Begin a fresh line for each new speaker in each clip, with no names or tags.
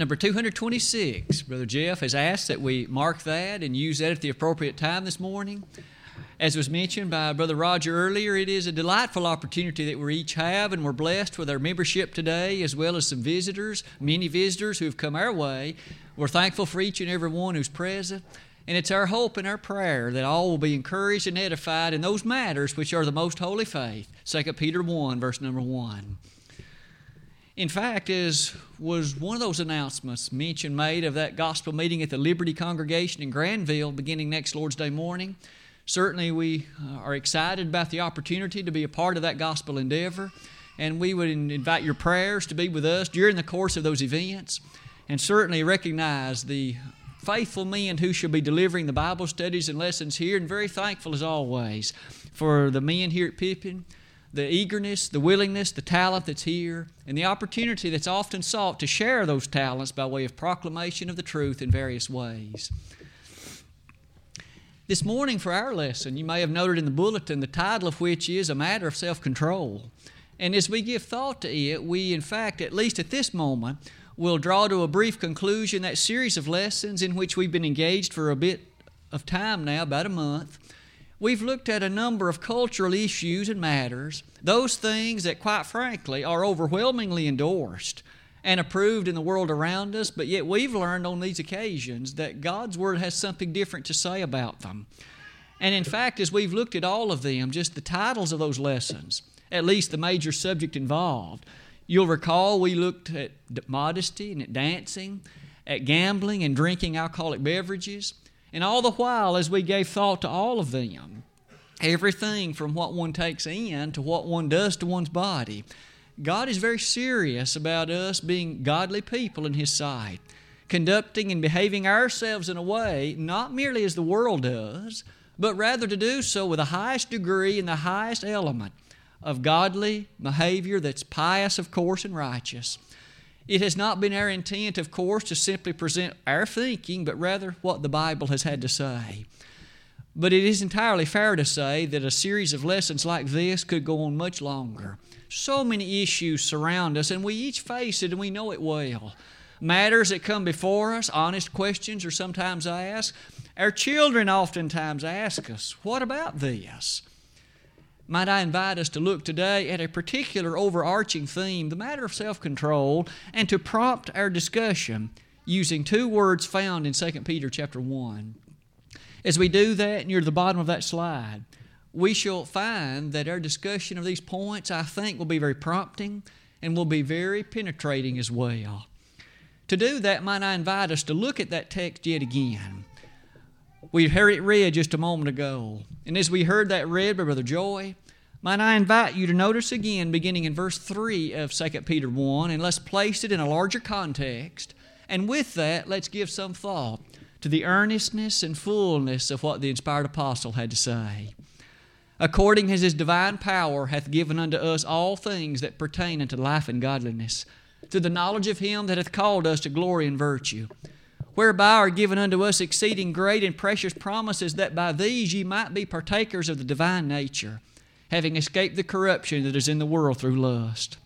Number 226, Brother Jeff has asked that we mark that and use that at the appropriate time this morning. As was mentioned by Brother Roger earlier, it is a delightful opportunity that we each have, and we're blessed with our membership today, as well as some visitors, many visitors who have come our way. We're thankful for each and every one who's present. And it's our hope and our prayer that all will be encouraged and edified in those matters which are the most holy faith. 2 Peter 1, verse number 1. In fact, as was one of those announcements mentioned made of that gospel meeting at the Liberty Congregation in Granville beginning next Lord's Day morning, certainly we uh, are excited about the opportunity to be a part of that gospel endeavor. And we would invite your prayers to be with us during the course of those events. And certainly recognize the faithful men who shall be delivering the Bible studies and lessons here. And very thankful as always for the men here at Pippin the eagerness, the willingness, the talent that's here, and the opportunity that's often sought to share those talents by way of proclamation of the truth in various ways. This morning, for our lesson, you may have noted in the bulletin, the title of which is A Matter of Self Control. And as we give thought to it, we, in fact, at least at this moment, will draw to a brief conclusion that series of lessons in which we've been engaged for a bit of time now, about a month we've looked at a number of cultural issues and matters, those things that, quite frankly, are overwhelmingly endorsed and approved in the world around us, but yet we've learned on these occasions that God's Word has something different to say about them. And in fact, as we've looked at all of them, just the titles of those lessons, at least the major subject involved, you'll recall we looked at modesty and at dancing, at gambling and drinking alcoholic beverages. And all the while, as we gave thought to all of them, everything from what one takes in to what one does to one's body, God is very serious about us being godly people in His sight, conducting and behaving ourselves in a way not merely as the world does, but rather to do so with the highest degree and the highest element of godly behavior that's pious, of course, and righteous. It has not been our intent, of course, to simply present our thinking, but rather what the Bible has had to say. But it is entirely fair to say that a series of lessons like this could go on much longer. So many issues surround us, and we each face it, and we know it well. Matters that come before us, honest questions are sometimes asked. Our children oftentimes ask us, What about this? Might I invite us to look today at a particular overarching theme, the matter of self control, and to prompt our discussion using two words found in 2 Peter chapter 1. As we do that near the bottom of that slide, we shall find that our discussion of these points, I think, will be very prompting and will be very penetrating as well. To do that, might I invite us to look at that text yet again. We heard it read just a moment ago. And as we heard that read by Brother Joy, might I invite you to notice again, beginning in verse 3 of 2 Peter 1, and let's place it in a larger context. And with that, let's give some thought to the earnestness and fullness of what the inspired apostle had to say. According as his divine power hath given unto us all things that pertain unto life and godliness, through the knowledge of him that hath called us to glory and virtue whereby are given unto us exceeding great and precious promises, that by these ye might be partakers of the divine nature, having escaped the corruption that is in the world through lust.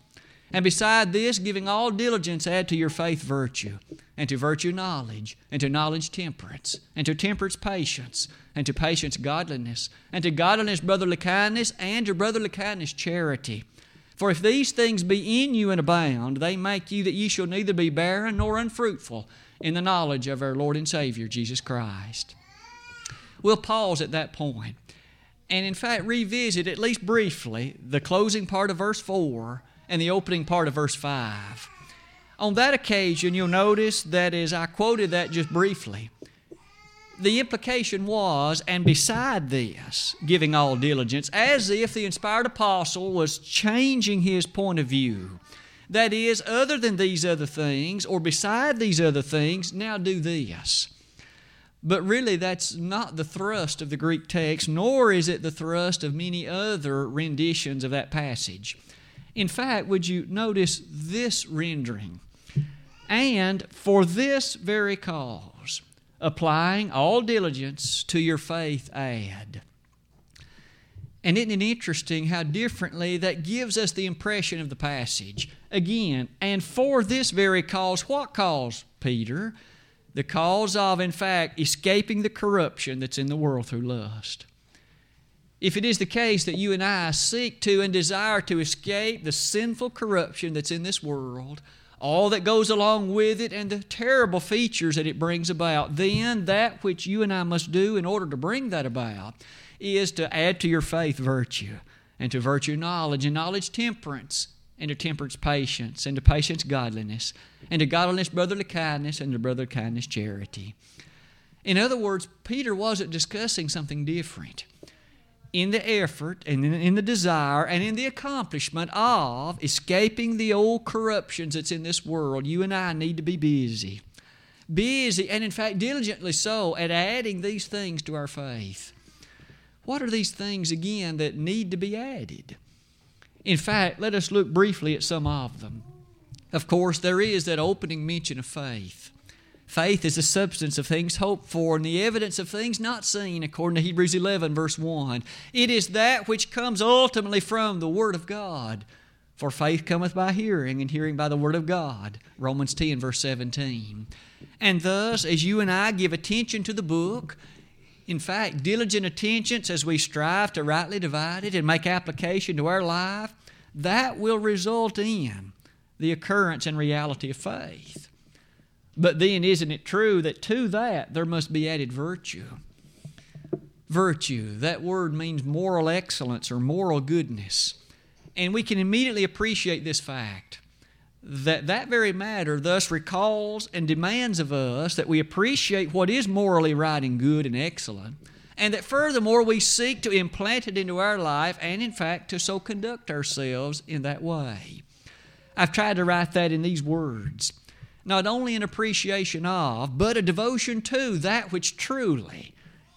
And beside this, giving all diligence, add to your faith virtue, and to virtue knowledge, and to knowledge temperance, and to temperance patience, and to patience godliness, and to godliness brotherly kindness, and to brotherly kindness charity. For if these things be in you and abound, they make you that ye shall neither be barren nor unfruitful in the knowledge of our Lord and Savior, Jesus Christ. We'll pause at that point and, in fact, revisit, at least briefly, the closing part of verse 4 and the opening part of verse 5. On that occasion, you'll notice that as I quoted that just briefly, the implication was, and beside this, giving all diligence, as if the inspired apostle was changing his point of view that is, other than these other things, or beside these other things, now do this. But really, that's not the thrust of the Greek text, nor is it the thrust of many other renditions of that passage. In fact, would you notice this rendering? And for this very cause, applying all diligence to your faith, add. And isn't it interesting how differently that gives us the impression of the passage? Again, and for this very cause, what cause, Peter? The cause of, in fact, escaping the corruption that's in the world through lust. If it is the case that you and I seek to and desire to escape the sinful corruption that's in this world, all that goes along with it, and the terrible features that it brings about, then that which you and I must do in order to bring that about is to add to your faith virtue, and to virtue knowledge, and knowledge temperance, and to temperance patience, and to patience godliness, and to godliness brotherly kindness, and to brotherly kindness charity. In other words, Peter wasn't discussing something different. In the effort and in the desire and in the accomplishment of escaping the old corruptions that's in this world, you and I need to be busy. Busy, and in fact, diligently so, at adding these things to our faith. What are these things again that need to be added? In fact, let us look briefly at some of them. Of course, there is that opening mention of faith. Faith is the substance of things hoped for and the evidence of things not seen, according to Hebrews 11, verse 1. It is that which comes ultimately from the Word of God. For faith cometh by hearing, and hearing by the Word of God. Romans 10, verse 17. And thus, as you and I give attention to the book, in fact, diligent attention as we strive to rightly divide it and make application to our life, that will result in the occurrence and reality of faith. But then, isn't it true that to that there must be added virtue? Virtue, that word means moral excellence or moral goodness. And we can immediately appreciate this fact that that very matter thus recalls and demands of us that we appreciate what is morally right and good and excellent, and that furthermore we seek to implant it into our life and, in fact, to so conduct ourselves in that way. I've tried to write that in these words not only an appreciation of, but a devotion to that which truly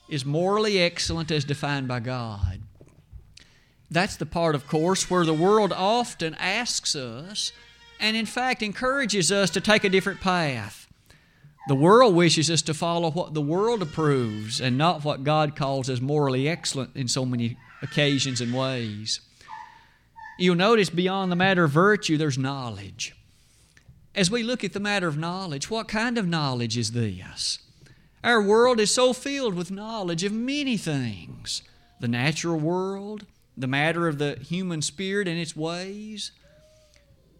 is morally excellent as defined by God. That's the part, of course, where the world often asks us and in fact encourages us to take a different path. The world wishes us to follow what the world approves and not what God calls as morally excellent in so many occasions and ways. You'll notice beyond the matter of virtue, there's knowledge. As we look at the matter of knowledge, what kind of knowledge is this? Our world is so filled with knowledge of many things the natural world, the matter of the human spirit and its ways,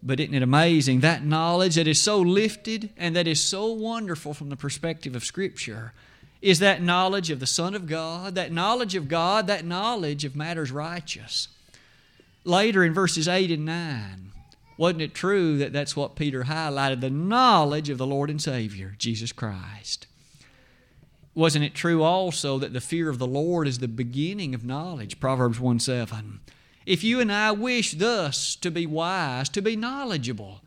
but isn't it amazing that knowledge that is so lifted and that is so wonderful from the perspective of Scripture is that knowledge of the Son of God, that knowledge of God, that knowledge of matters righteous. Later in verses 8 and 9, wasn't it true that that's what Peter highlighted? The knowledge of the Lord and Savior, Jesus Christ. Wasn't it true also that the fear of the Lord is the beginning of knowledge? Proverbs 1 7. If you and I wish thus to be wise, to be knowledgeable,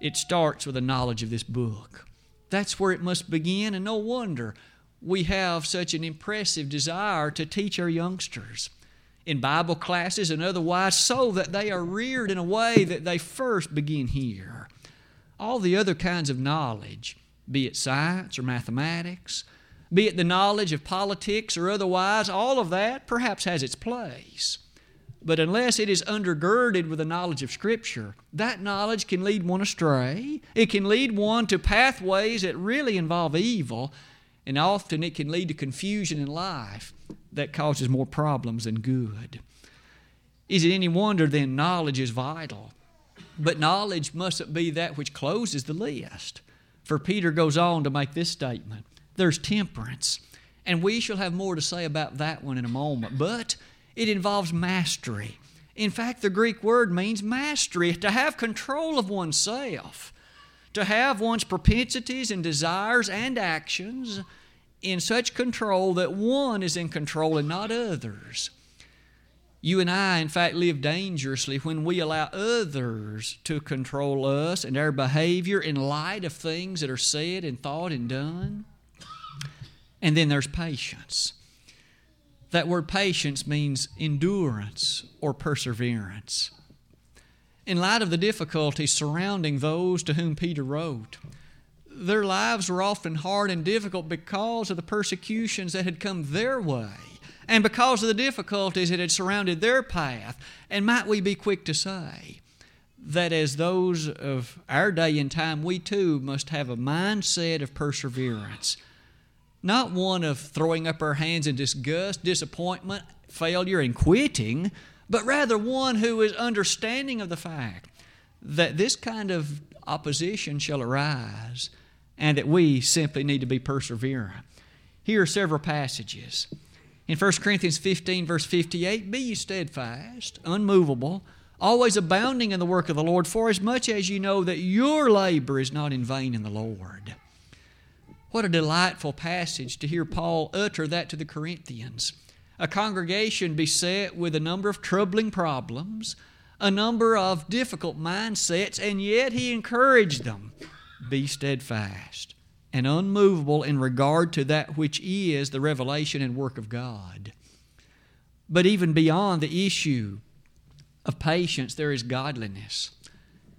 it starts with a knowledge of this book. That's where it must begin, and no wonder we have such an impressive desire to teach our youngsters in Bible classes and otherwise so that they are reared in a way that they first begin here. All the other kinds of knowledge, be it science or mathematics, be it the knowledge of politics or otherwise, all of that perhaps has its place. But unless it is undergirded with the knowledge of Scripture, that knowledge can lead one astray. It can lead one to pathways that really involve evil, and often it can lead to confusion in life that causes more problems than good. Is it any wonder then knowledge is vital? But knowledge mustn't be that which closes the list. For Peter goes on to make this statement there's temperance. And we shall have more to say about that one in a moment. But it involves mastery. In fact, the Greek word means mastery, to have control of oneself, to have one's propensities and desires and actions in such control that one is in control and not others. You and I, in fact, live dangerously when we allow others to control us and our behavior in light of things that are said and thought and done. And then there's patience. That word patience means endurance or perseverance. In light of the difficulties surrounding those to whom Peter wrote, their lives were often hard and difficult because of the persecutions that had come their way. and because of the difficulties that had surrounded their path. And might we be quick to say that as those of our day and time, we too must have a mindset of perseverance, not one of throwing up our hands in disgust, disappointment, failure, and quitting, but rather one who is understanding of the fact that this kind of opposition shall arise and that we simply need to be perseverant. Here are several passages. In 1 Corinthians 15, verse 58, Be ye steadfast, unmovable, always abounding in the work of the Lord, for as much as you know that your labor is not in vain in the Lord. What a delightful passage to hear Paul utter that to the Corinthians. A congregation beset with a number of troubling problems, a number of difficult mindsets, and yet he encouraged them be steadfast and unmovable in regard to that which is the revelation and work of God. But even beyond the issue of patience, there is godliness,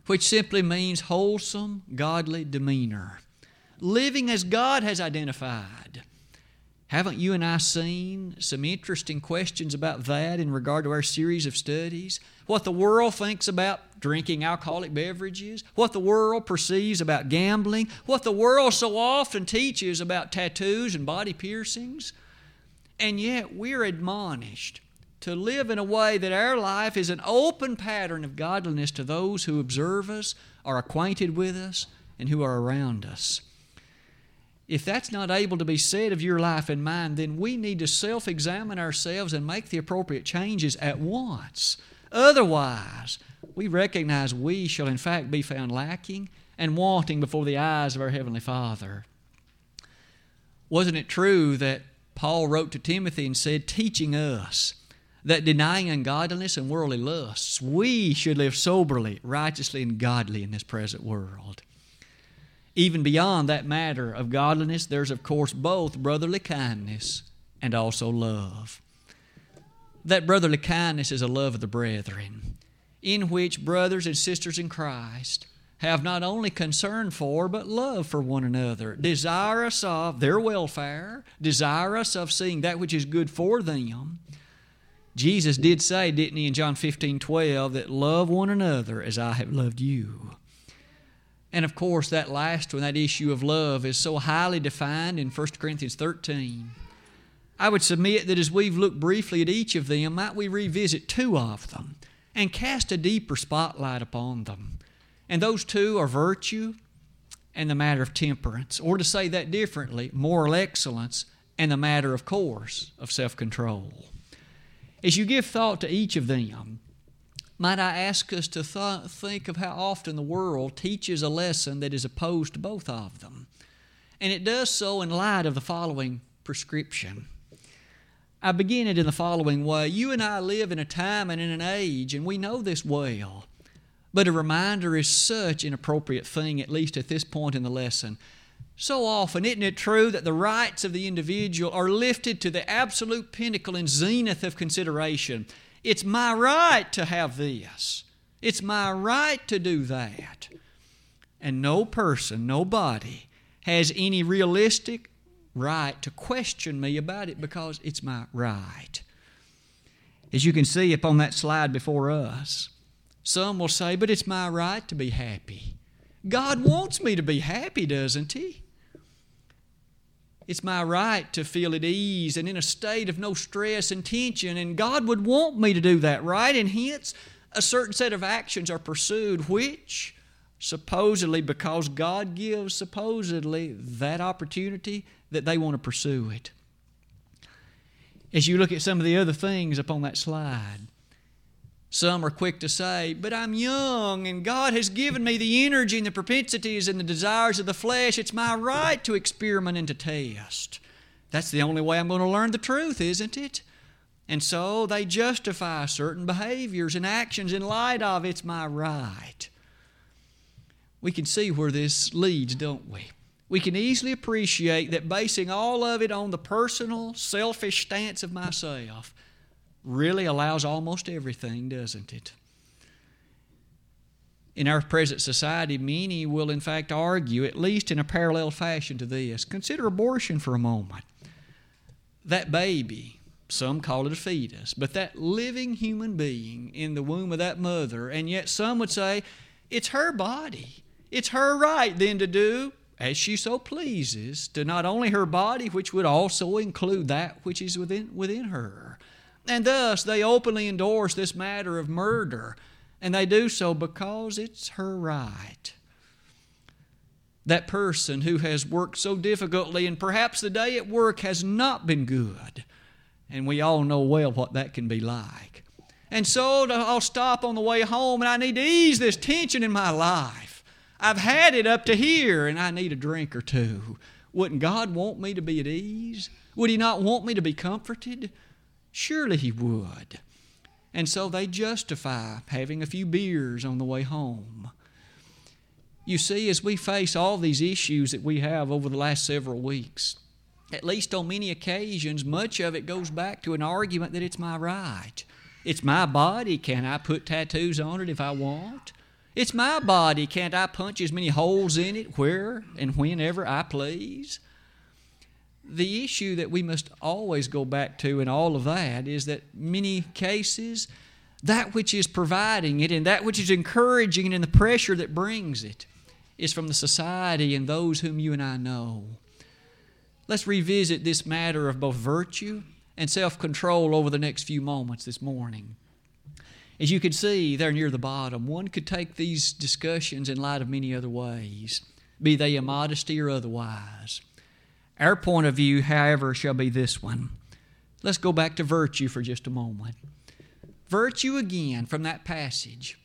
which simply means wholesome, godly demeanor, living as God has identified. Haven't you and I seen some interesting questions about that in regard to our series of studies? What the world thinks about drinking alcoholic beverages, what the world perceives about gambling, what the world so often teaches about tattoos and body piercings. And yet we're admonished to live in a way that our life is an open pattern of godliness to those who observe us, are acquainted with us, and who are around us if that's not able to be said of your life and mine, then we need to self examine ourselves and make the appropriate changes at once. Otherwise, we recognize we shall in fact be found lacking and wanting before the eyes of our Heavenly Father. Wasn't it true that Paul wrote to Timothy and said, teaching us that denying ungodliness and worldly lusts, we should live soberly, righteously, and godly in this present world? Even beyond that matter of godliness, there's, of course, both brotherly kindness and also love. That brotherly kindness is a love of the brethren, in which brothers and sisters in Christ have not only concern for, but love for one another, desirous of their welfare, desirous of seeing that which is good for them. Jesus did say, didn't he, in John 15 12, that love one another as I have loved you. And of course, that last one, that issue of love, is so highly defined in 1 Corinthians 13. I would submit that as we've looked briefly at each of them, might we revisit two of them and cast a deeper spotlight upon them. And those two are virtue and the matter of temperance, or to say that differently, moral excellence and the matter, of course, of self control. As you give thought to each of them, might I ask us to th- think of how often the world teaches a lesson that is opposed to both of them? And it does so in light of the following prescription. I begin it in the following way You and I live in a time and in an age, and we know this well. But a reminder is such an appropriate thing, at least at this point in the lesson. So often, isn't it true that the rights of the individual are lifted to the absolute pinnacle and zenith of consideration? It's my right to have this. It's my right to do that. And no person, nobody, has any realistic right to question me about it because it's my right. As you can see upon that slide before us, some will say, But it's my right to be happy. God wants me to be happy, doesn't He? It's my right to feel at ease and in a state of no stress and tension, and God would want me to do that, right? And hence, a certain set of actions are pursued, which supposedly, because God gives supposedly that opportunity, that they want to pursue it. As you look at some of the other things upon that slide, some are quick to say, But I'm young, and God has given me the energy and the propensities and the desires of the flesh. It's my right to experiment and to test. That's the only way I'm going to learn the truth, isn't it? And so they justify certain behaviors and actions in light of it's my right. We can see where this leads, don't we? We can easily appreciate that basing all of it on the personal, selfish stance of myself really allows almost everything, doesn't it? In our present society, many will in fact argue, at least in a parallel fashion to this. Consider abortion for a moment. That baby some call it a fetus, but that living human being in the womb of that mother, and yet some would say it's her body. It's her right then to do as she so pleases to not only her body, which would also include that which is within, within her. And thus they openly endorse this matter of murder, and they do so because it's her right. That person who has worked so difficultly, and perhaps the day at work has not been good, and we all know well what that can be like. And so I'll stop on the way home, and I need to ease this tension in my life. I've had it up to here, and I need a drink or two. Wouldn't God want me to be at ease? Would He not want me to be comforted? Surely He would. And so they justify having a few beers on the way home. You see, as we face all these issues that we have over the last several weeks, at least on many occasions, much of it goes back to an argument that it's my right. It's my body. Can I put tattoos on it if I want? It's my body. Can't I punch as many holes in it where and whenever I please? The issue that we must always go back to in all of that is that many cases, that which is providing it and that which is encouraging it and the pressure that brings it is from the society and those whom you and I know. Let's revisit this matter of both virtue and self control over the next few moments this morning. As you can see there near the bottom, one could take these discussions in light of many other ways, be they immodesty or otherwise. Our point of view, however, shall be this one. Let's go back to virtue for just a moment. Virtue, again, from that passage,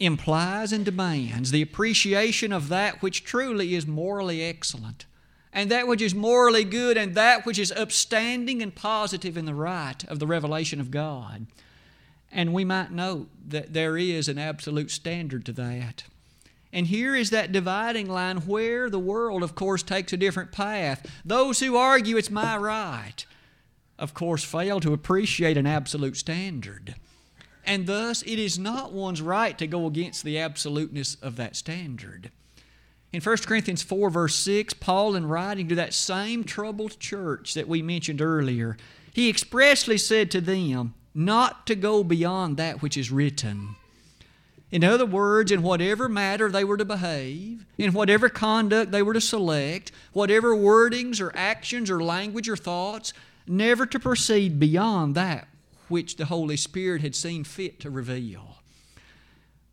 implies and demands the appreciation of that which truly is morally excellent, and that which is morally good, and that which is upstanding and positive in the right of the revelation of God. And we might note that there is an absolute standard to that. And here is that dividing line where the world, of course, takes a different path. Those who argue it's my right, of course, fail to appreciate an absolute standard. And thus, it is not one's right to go against the absoluteness of that standard. In 1 Corinthians 4, verse 6, Paul, in writing to that same troubled church that we mentioned earlier, he expressly said to them, not to go beyond that which is written. In other words, in whatever matter they were to behave, in whatever conduct they were to select, whatever wordings or actions or language or thoughts, never to proceed beyond that which the Holy Spirit had seen fit to reveal.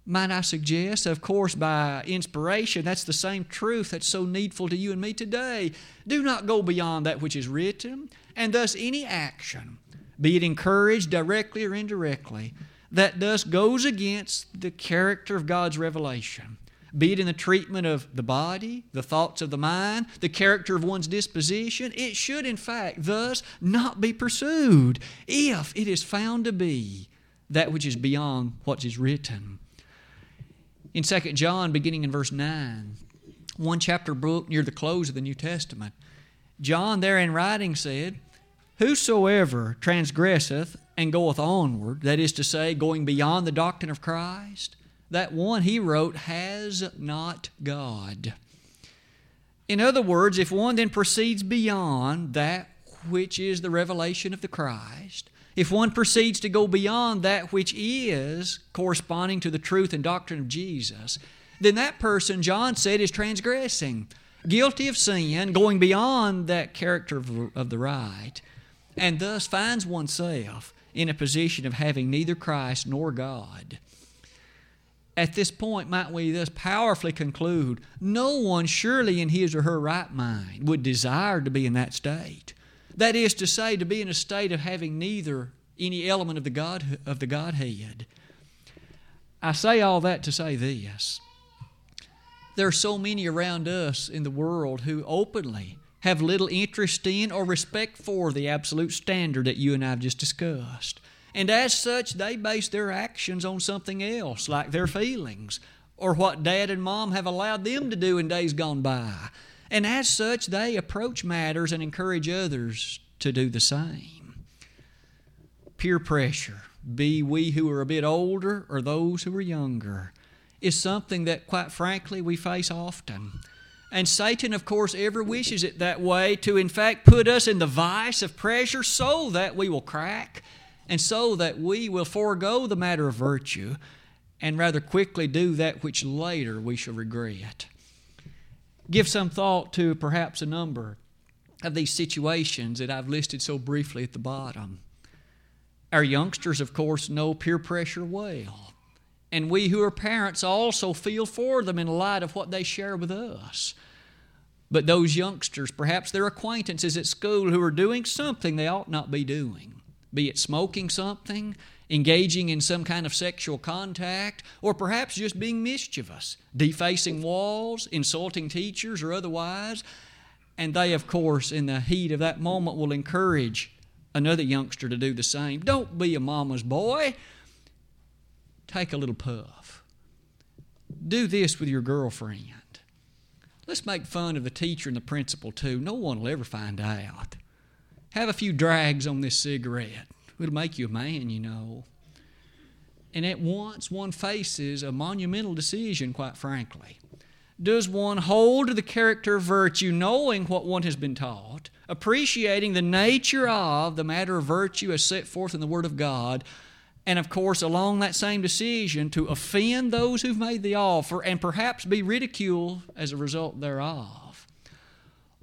Might I suggest, of course, by inspiration, that's the same truth that's so needful to you and me today. Do not go beyond that which is written, and thus any action, be it encouraged directly or indirectly, that thus goes against the character of God's revelation, be it in the treatment of the body, the thoughts of the mind, the character of one's disposition, it should in fact thus not be pursued if it is found to be that which is beyond what is written. In 2 John, beginning in verse 9, one chapter book near the close of the New Testament, John there in writing said, Whosoever transgresseth and goeth onward, that is to say, going beyond the doctrine of Christ, that one he wrote has not God. In other words, if one then proceeds beyond that which is the revelation of the Christ, if one proceeds to go beyond that which is corresponding to the truth and doctrine of Jesus, then that person, John said, is transgressing, guilty of sin, going beyond that character of, the right, and thus finds oneself in a position of having neither Christ nor God. At this point, might we thus powerfully conclude no one surely in his or her right mind would desire to be in that state. That is to say, to be in a state of having neither any element of the, God, of the Godhead. I say all that to say this. There are so many around us in the world who openly have little interest in or respect for the absolute standard that you and I have just discussed. And as such, they base their actions on something else, like their feelings, or what dad and mom have allowed them to do in days gone by. And as such, they approach matters and encourage others to do the same. Peer pressure, be we who are a bit older or those who are younger, is something that, quite frankly, we face often. And Satan, of course, ever wishes it that way to, in fact, put us in the vice of pressure so that we will crack and so that we will forego the matter of virtue and rather quickly do that which later we shall regret. Give some thought to perhaps a number of these situations that I've listed so briefly at the bottom. Our youngsters, of course, know peer pressure well. And we who are parents also feel for them in light of what they share with us. But those youngsters, perhaps their acquaintances at school who are doing something they ought not be doing, be it smoking something, engaging in some kind of sexual contact, or perhaps just being mischievous, defacing walls, insulting teachers, or otherwise. And they, of course, in the heat of that moment, will encourage another youngster to do the same. Don't be a mama's boy. Take a little puff. Do this with your girlfriend. Let's make fun of the teacher and the principal, too. No one will ever find out. Have a few drags on this cigarette. It'll make you a man, you know. And at once one faces a monumental decision, quite frankly. Does one hold to the character of virtue, knowing what one has been taught, appreciating the nature of the matter of virtue as set forth in the Word of God, and of course, along that same decision, to offend those who've made the offer and perhaps be ridiculed as a result thereof?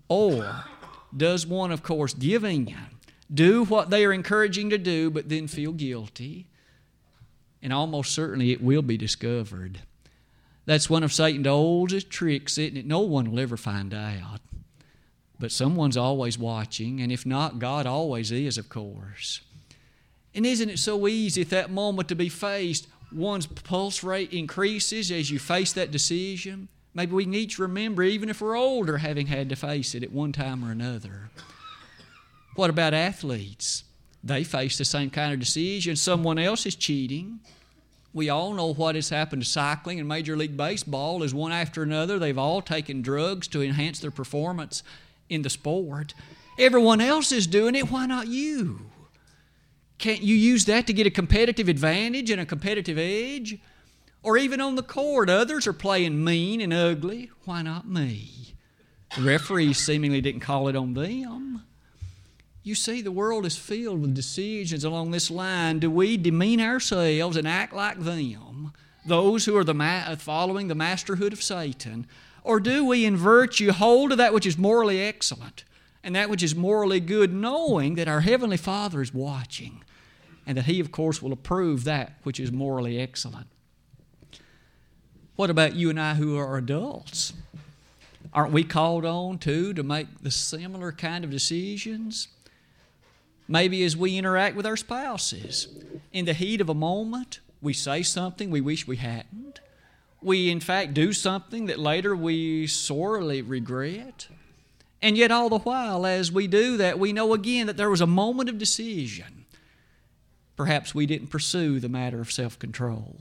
Or does one, of course, giving do what they are encouraging to do, but then feel guilty. And almost certainly it will be discovered. That's one of Satan's oldest tricks, isn't it? No one will ever find out. But someone's always watching, and if not, God always is, of course. And isn't it so easy at that moment to be faced? One's pulse rate increases as you face that decision. Maybe we can each remember, even if we're older, having had to face it at one time or another. What about athletes? They face the same kind of decision. Someone else is cheating. We all know what has happened to cycling and Major League Baseball is one after another. They've all taken drugs to enhance their performance in the sport. Everyone else is doing it. Why not you? Can't you use that to get a competitive advantage and a competitive edge? Or even on the court, others are playing mean and ugly. Why not me? The referees seemingly didn't call it on them. You see, the world is filled with decisions along this line. Do we demean ourselves and act like them, those who are the ma- uh, following the masterhood of Satan? Or do we, in virtue, hold to that which is morally excellent and that which is morally good, knowing that our Heavenly Father is watching and that He, of course, will approve that which is morally excellent? What about you and I who are adults? Aren't we called on too to make the similar kind of decisions? Maybe as we interact with our spouses, in the heat of a moment, we say something we wish we hadn't. We, in fact, do something that later we sorely regret. And yet, all the while, as we do that, we know again that there was a moment of decision. Perhaps we didn't pursue the matter of self control.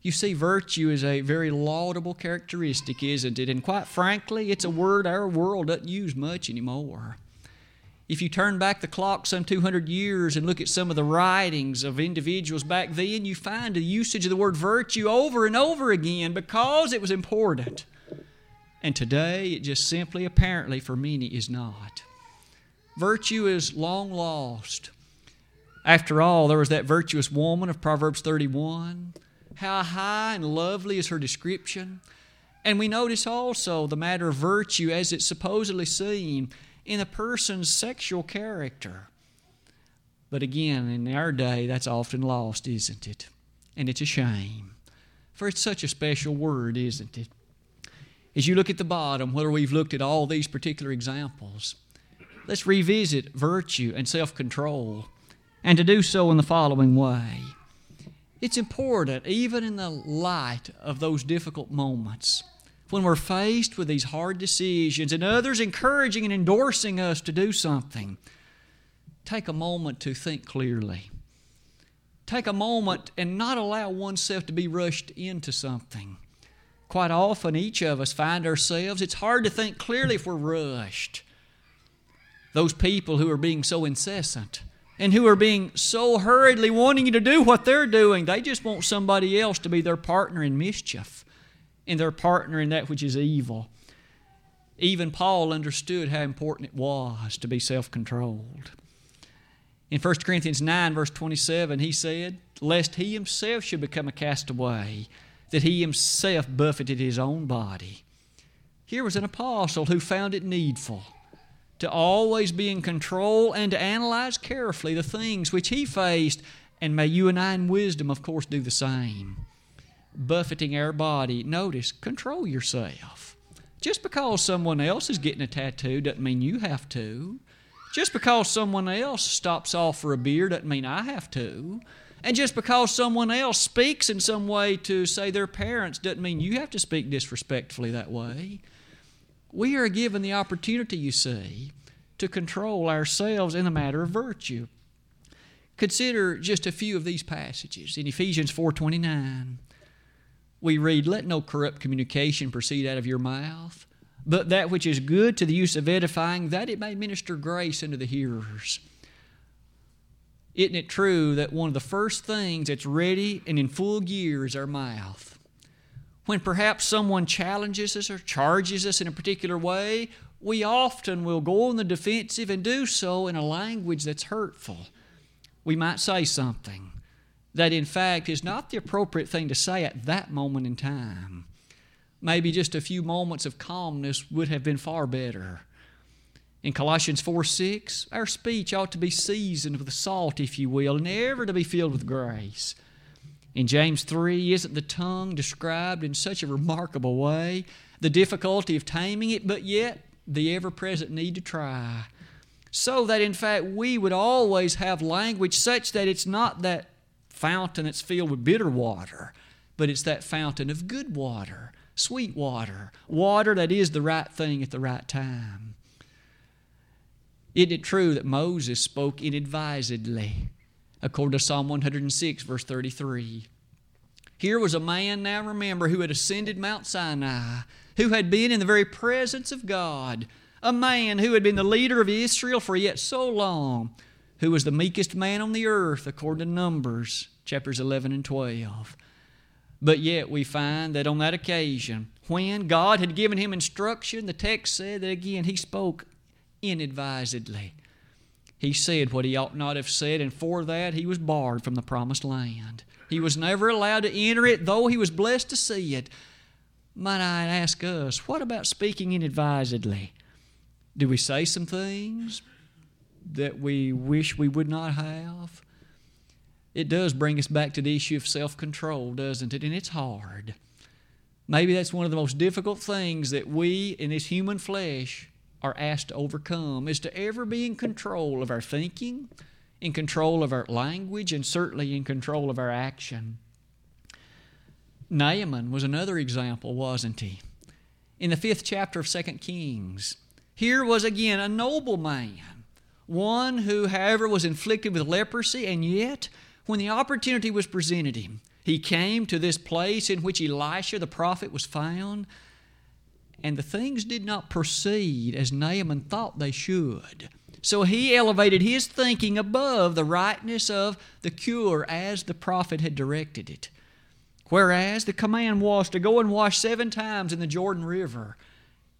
You see, virtue is a very laudable characteristic, isn't it? And quite frankly, it's a word our world doesn't use much anymore. If you turn back the clock some 200 years and look at some of the writings of individuals back then, you find the usage of the word virtue over and over again because it was important. And today, it just simply, apparently, for many, is not. Virtue is long lost. After all, there was that virtuous woman of Proverbs 31. How high and lovely is her description. And we notice also the matter of virtue as it's supposedly seen in a person's sexual character. But again, in our day, that's often lost, isn't it? And it's a shame. For it's such a special word, isn't it? As you look at the bottom, whether we've looked at all these particular examples, let's revisit virtue and self control, and to do so in the following way. It's important, even in the light of those difficult moments, when we're faced with these hard decisions and others encouraging and endorsing us to do something, take a moment to think clearly. Take a moment and not allow oneself to be rushed into something. Quite often, each of us find ourselves, it's hard to think clearly if we're rushed. Those people who are being so incessant and who are being so hurriedly wanting you to do what they're doing, they just want somebody else to be their partner in mischief and their partner in that which is evil. Even Paul understood how important it was to be self controlled. In 1 Corinthians 9, verse 27, he said, Lest he himself should become a castaway, that he himself buffeted his own body. Here was an apostle who found it needful to always be in control and to analyze carefully the things which he faced, and may you and I in wisdom, of course, do the same. Buffeting our body, notice, control yourself. Just because someone else is getting a tattoo doesn't mean you have to. Just because someone else stops off for a beer doesn't mean I have to. And just because someone else speaks in some way to, say, their parents doesn't mean you have to speak disrespectfully that way. We are given the opportunity, you see, to control ourselves in the matter of virtue. Consider just a few of these passages. In Ephesians 4:29, we read, "Let no corrupt communication proceed out of your mouth, but that which is good to the use of edifying, that it may minister grace unto the hearers." Isn't it true that one of the first things that's ready and in full gear is our mouth? When perhaps someone challenges us or charges us in a particular way, we often will go on the defensive and do so in a language that's hurtful. We might say something that, in fact, is not the appropriate thing to say at that moment in time. Maybe just a few moments of calmness would have been far better. In Colossians 4 6, our speech ought to be seasoned with salt, if you will, and ever to be filled with grace. In James 3, isn't the tongue described in such a remarkable way? The difficulty of taming it, but yet the ever present need to try. So that in fact we would always have language such that it's not that fountain that's filled with bitter water, but it's that fountain of good water, sweet water, water that is the right thing at the right time. Isn't it true that Moses spoke inadvisedly, according to Psalm 106, verse 33? Here was a man, now remember, who had ascended Mount Sinai, who had been in the very presence of God, a man who had been the leader of Israel for yet so long, who was the meekest man on the earth, according to Numbers chapters 11 and 12. But yet we find that on that occasion, when God had given him instruction, the text said that again he spoke inadvisedly. He said what he ought not have said, and for that he was barred from the promised land. He was never allowed to enter it, though he was blessed to see it. Might I ask us, what about speaking inadvisedly? Do we say some things that we wish we would not have? It does bring us back to the issue of self control, doesn't it? And it's hard. Maybe that's one of the most difficult things that we in this human flesh are asked to overcome is to ever be in control of our thinking, in control of our language, and certainly in control of our action. Naaman was another example, wasn't he? In the fifth chapter of Second Kings, here was again a noble man, one who, however, was inflicted with leprosy, and yet, when the opportunity was presented him, he came to this place in which Elisha the prophet was found and the things did not proceed as Naaman thought they should. So he elevated his thinking above the rightness of the cure as the prophet had directed it. Whereas the command was to go and wash seven times in the Jordan River,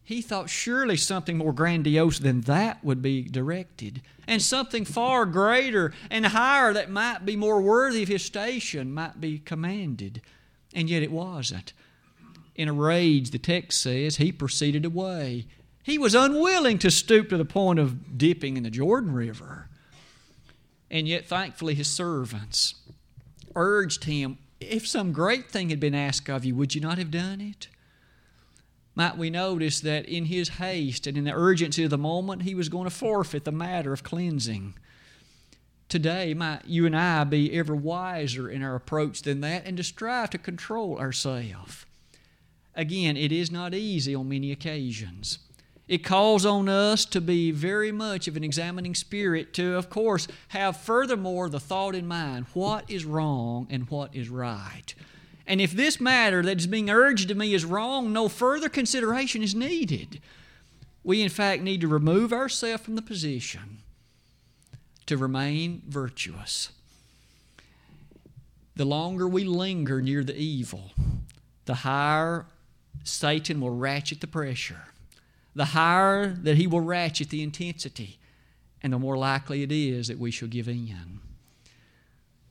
he thought surely something more grandiose than that would be directed, and something far greater and higher that might be more worthy of his station might be commanded. And yet it wasn't. In a rage, the text says, he proceeded away. He was unwilling to stoop to the point of dipping in the Jordan River. And yet, thankfully, his servants urged him, If some great thing had been asked of you, would you not have done it? Might we notice that in his haste and in the urgency of the moment, he was going to forfeit the matter of cleansing. Today, might you and I be ever wiser in our approach than that and to strive to control ourselves. Again, it is not easy on many occasions. It calls on us to be very much of an examining spirit, to, of course, have furthermore the thought in mind what is wrong and what is right. And if this matter that is being urged to me is wrong, no further consideration is needed. We, in fact, need to remove ourselves from the position to remain virtuous. The longer we linger near the evil, the higher Satan will ratchet the pressure. the higher that He will ratchet the intensity, and the more likely it is that we shall give in.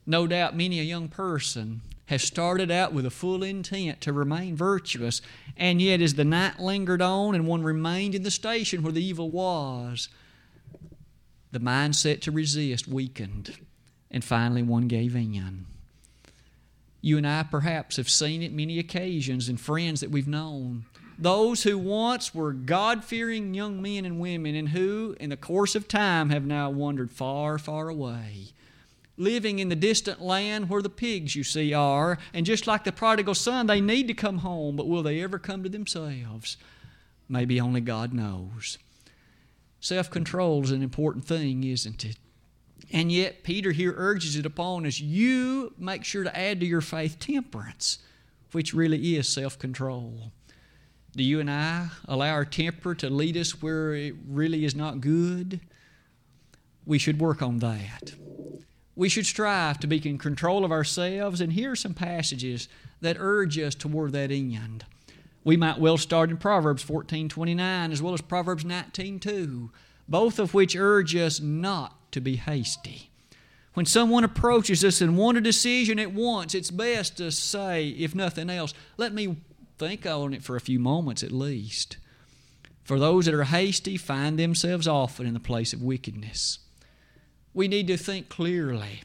No doubt many a young person has started out with a full intent to remain virtuous, and yet as the night lingered on and one remained in the station where the evil was, the mindset to resist weakened, and finally one gave in. You and I perhaps have seen it many occasions in friends that we've known. Those who once were God fearing young men and women, and who, in the course of time, have now wandered far, far away living in the distant land where the pigs, you see, are. And just like the prodigal son, they need to come home, but will they ever come to themselves? Maybe only God knows. Self control is an important thing, isn't it? And yet, Peter here urges it upon us you make sure to add to your faith temperance, which really is self control. Do you and I allow our temper to lead us where it really is not good? We should work on that. We should strive to be in control of ourselves, and here are some passages that urge us toward that end. We might well start in Proverbs 14:29 as well as Proverbs 19:2, both of which urge us not to be hasty. When someone approaches us and wants a decision at once, it's best to say, if nothing else, let me think on it for a few moments at least. For those that are hasty find themselves often in the place of wickedness we need to think clearly.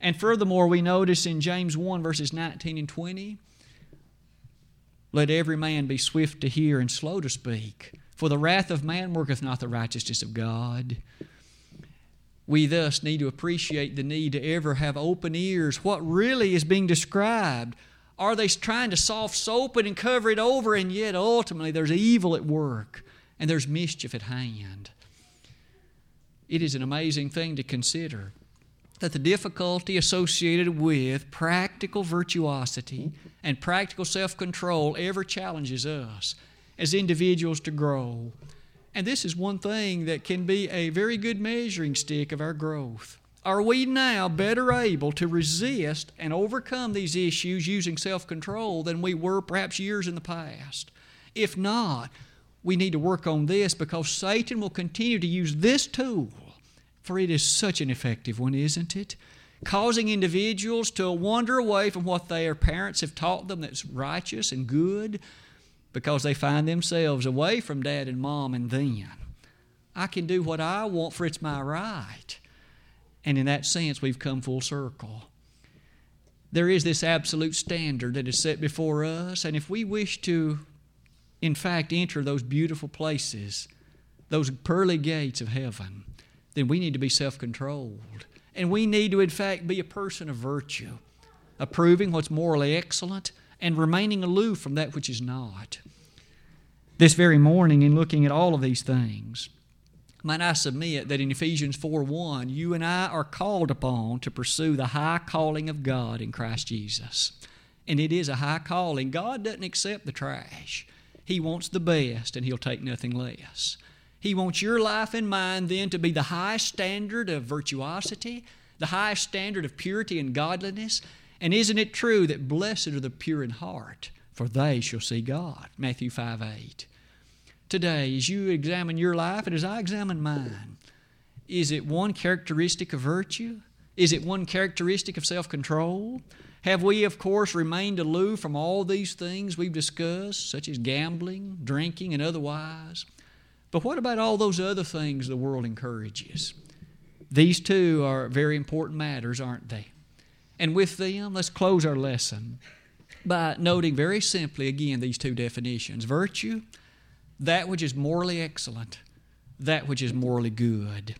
And furthermore, we notice in James 1, verses 19 and 20, let every man be swift to hear and slow to speak, for the wrath of man worketh not the righteousness of God. We thus need to appreciate the need to ever have open ears. What really is being described? Are they trying to soft soap it and cover it over, and yet ultimately there's evil at work and there's mischief at hand? it is an amazing thing to consider that the difficulty associated with practical virtuosity and practical self control ever challenges us as individuals to grow. And this is one thing that can be a very good measuring stick of our growth. Are we now better able to resist and overcome these issues using self control than we were perhaps years in the past? If not, we need to work on this because Satan will continue to use this tool, for it is such an effective one, isn't it? Causing individuals to wander away from what their parents have taught them that's righteous and good because they find themselves away from dad and mom and then. I can do what I want for it's my right. And in that sense, we've come full circle. There is this absolute standard that is set before us, and if we wish to in fact, enter those beautiful places, those pearly gates of heaven, then we need to be self controlled. And we need to, in fact, be a person of virtue, approving what's morally excellent and remaining aloof from that which is not. This very morning, in looking at all of these things, might I submit that in Ephesians 4 1, you and I are called upon to pursue the high calling of God in Christ Jesus. And it is a high calling. God doesn't accept the trash. He wants the best, and He'll take nothing less. He wants your life and mine then to be the highest standard of virtuosity, the highest standard of purity and godliness. And isn't it true that blessed are the pure in heart, for they shall see God? Matthew 5 8. Today, as you examine your life and as I examine mine, is it one characteristic of virtue? Is it one characteristic of self control? Have we, of course, remained aloof from all these things we've discussed, such as gambling, drinking, and otherwise? But what about all those other things the world encourages? These two are very important matters, aren't they? And with them, let's close our lesson by noting very simply again these two definitions virtue, that which is morally excellent, that which is morally good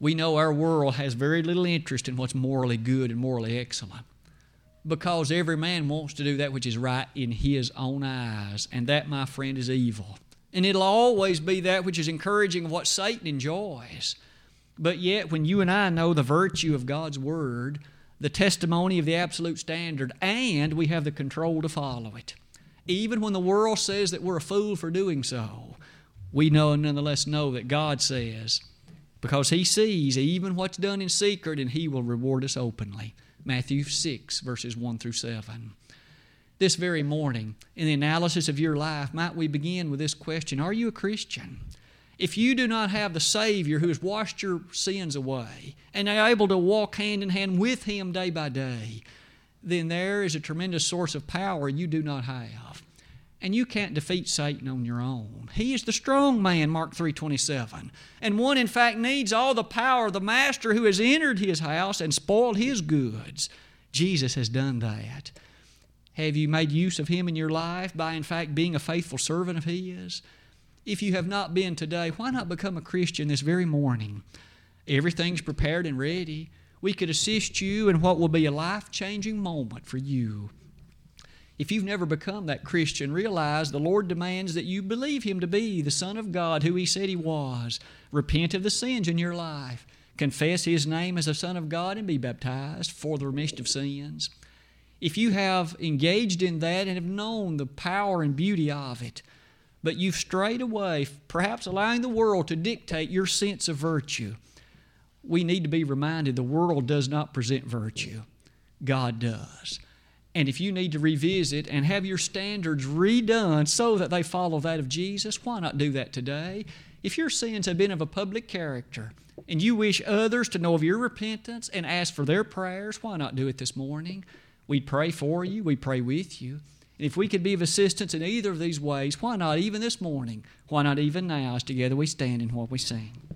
we know our world has very little interest in what's morally good and morally excellent because every man wants to do that which is right in his own eyes, and that, my friend, is evil. And it'll always be that which is encouraging what Satan enjoys. But yet, when you and I know the virtue of God's Word, the testimony of the absolute standard, and we have the control to follow it, even when the world says that we're a fool for doing so, we know and nonetheless know that God says, because he sees even what's done in secret and he will reward us openly. Matthew 6, verses 1 through 7. this very morning, in the analysis of your life, might we begin with this question Are you a Christian? If you do not have the Savior who has washed your sins away and are able to walk hand in hand with Him day by day, then there is a tremendous source of power you do not have. And you can't defeat Satan on your own. He is the strong man, Mark 3:27. And one in fact needs all the power of the master who has entered his house and spoiled his goods. Jesus has done that. Have you made use of him in your life by in fact being a faithful servant of his? If you have not been today, why not become a Christian this very morning? Everything's prepared and ready. We could assist you in what will be a life changing moment for you. If you've never become that Christian, realize the Lord demands that you believe Him to be the Son of God, who He said He was. Repent of the sins in your life. Confess His name as the Son of God and be baptized for the remission of sins. If you have engaged in that and have known the power and beauty of it, but you've strayed away, perhaps allowing the world to dictate your sense of virtue, we need to be reminded the world does not present virtue, God does. And if you need to revisit and have your standards redone so that they follow that of Jesus, why not do that today? If your sins have been of a public character and you wish others to know of your repentance and ask for their prayers, why not do it this morning? We'd pray for you, we pray with you. And if we could be of assistance in either of these ways, why not even this morning? Why not even now as together we stand in what we sing?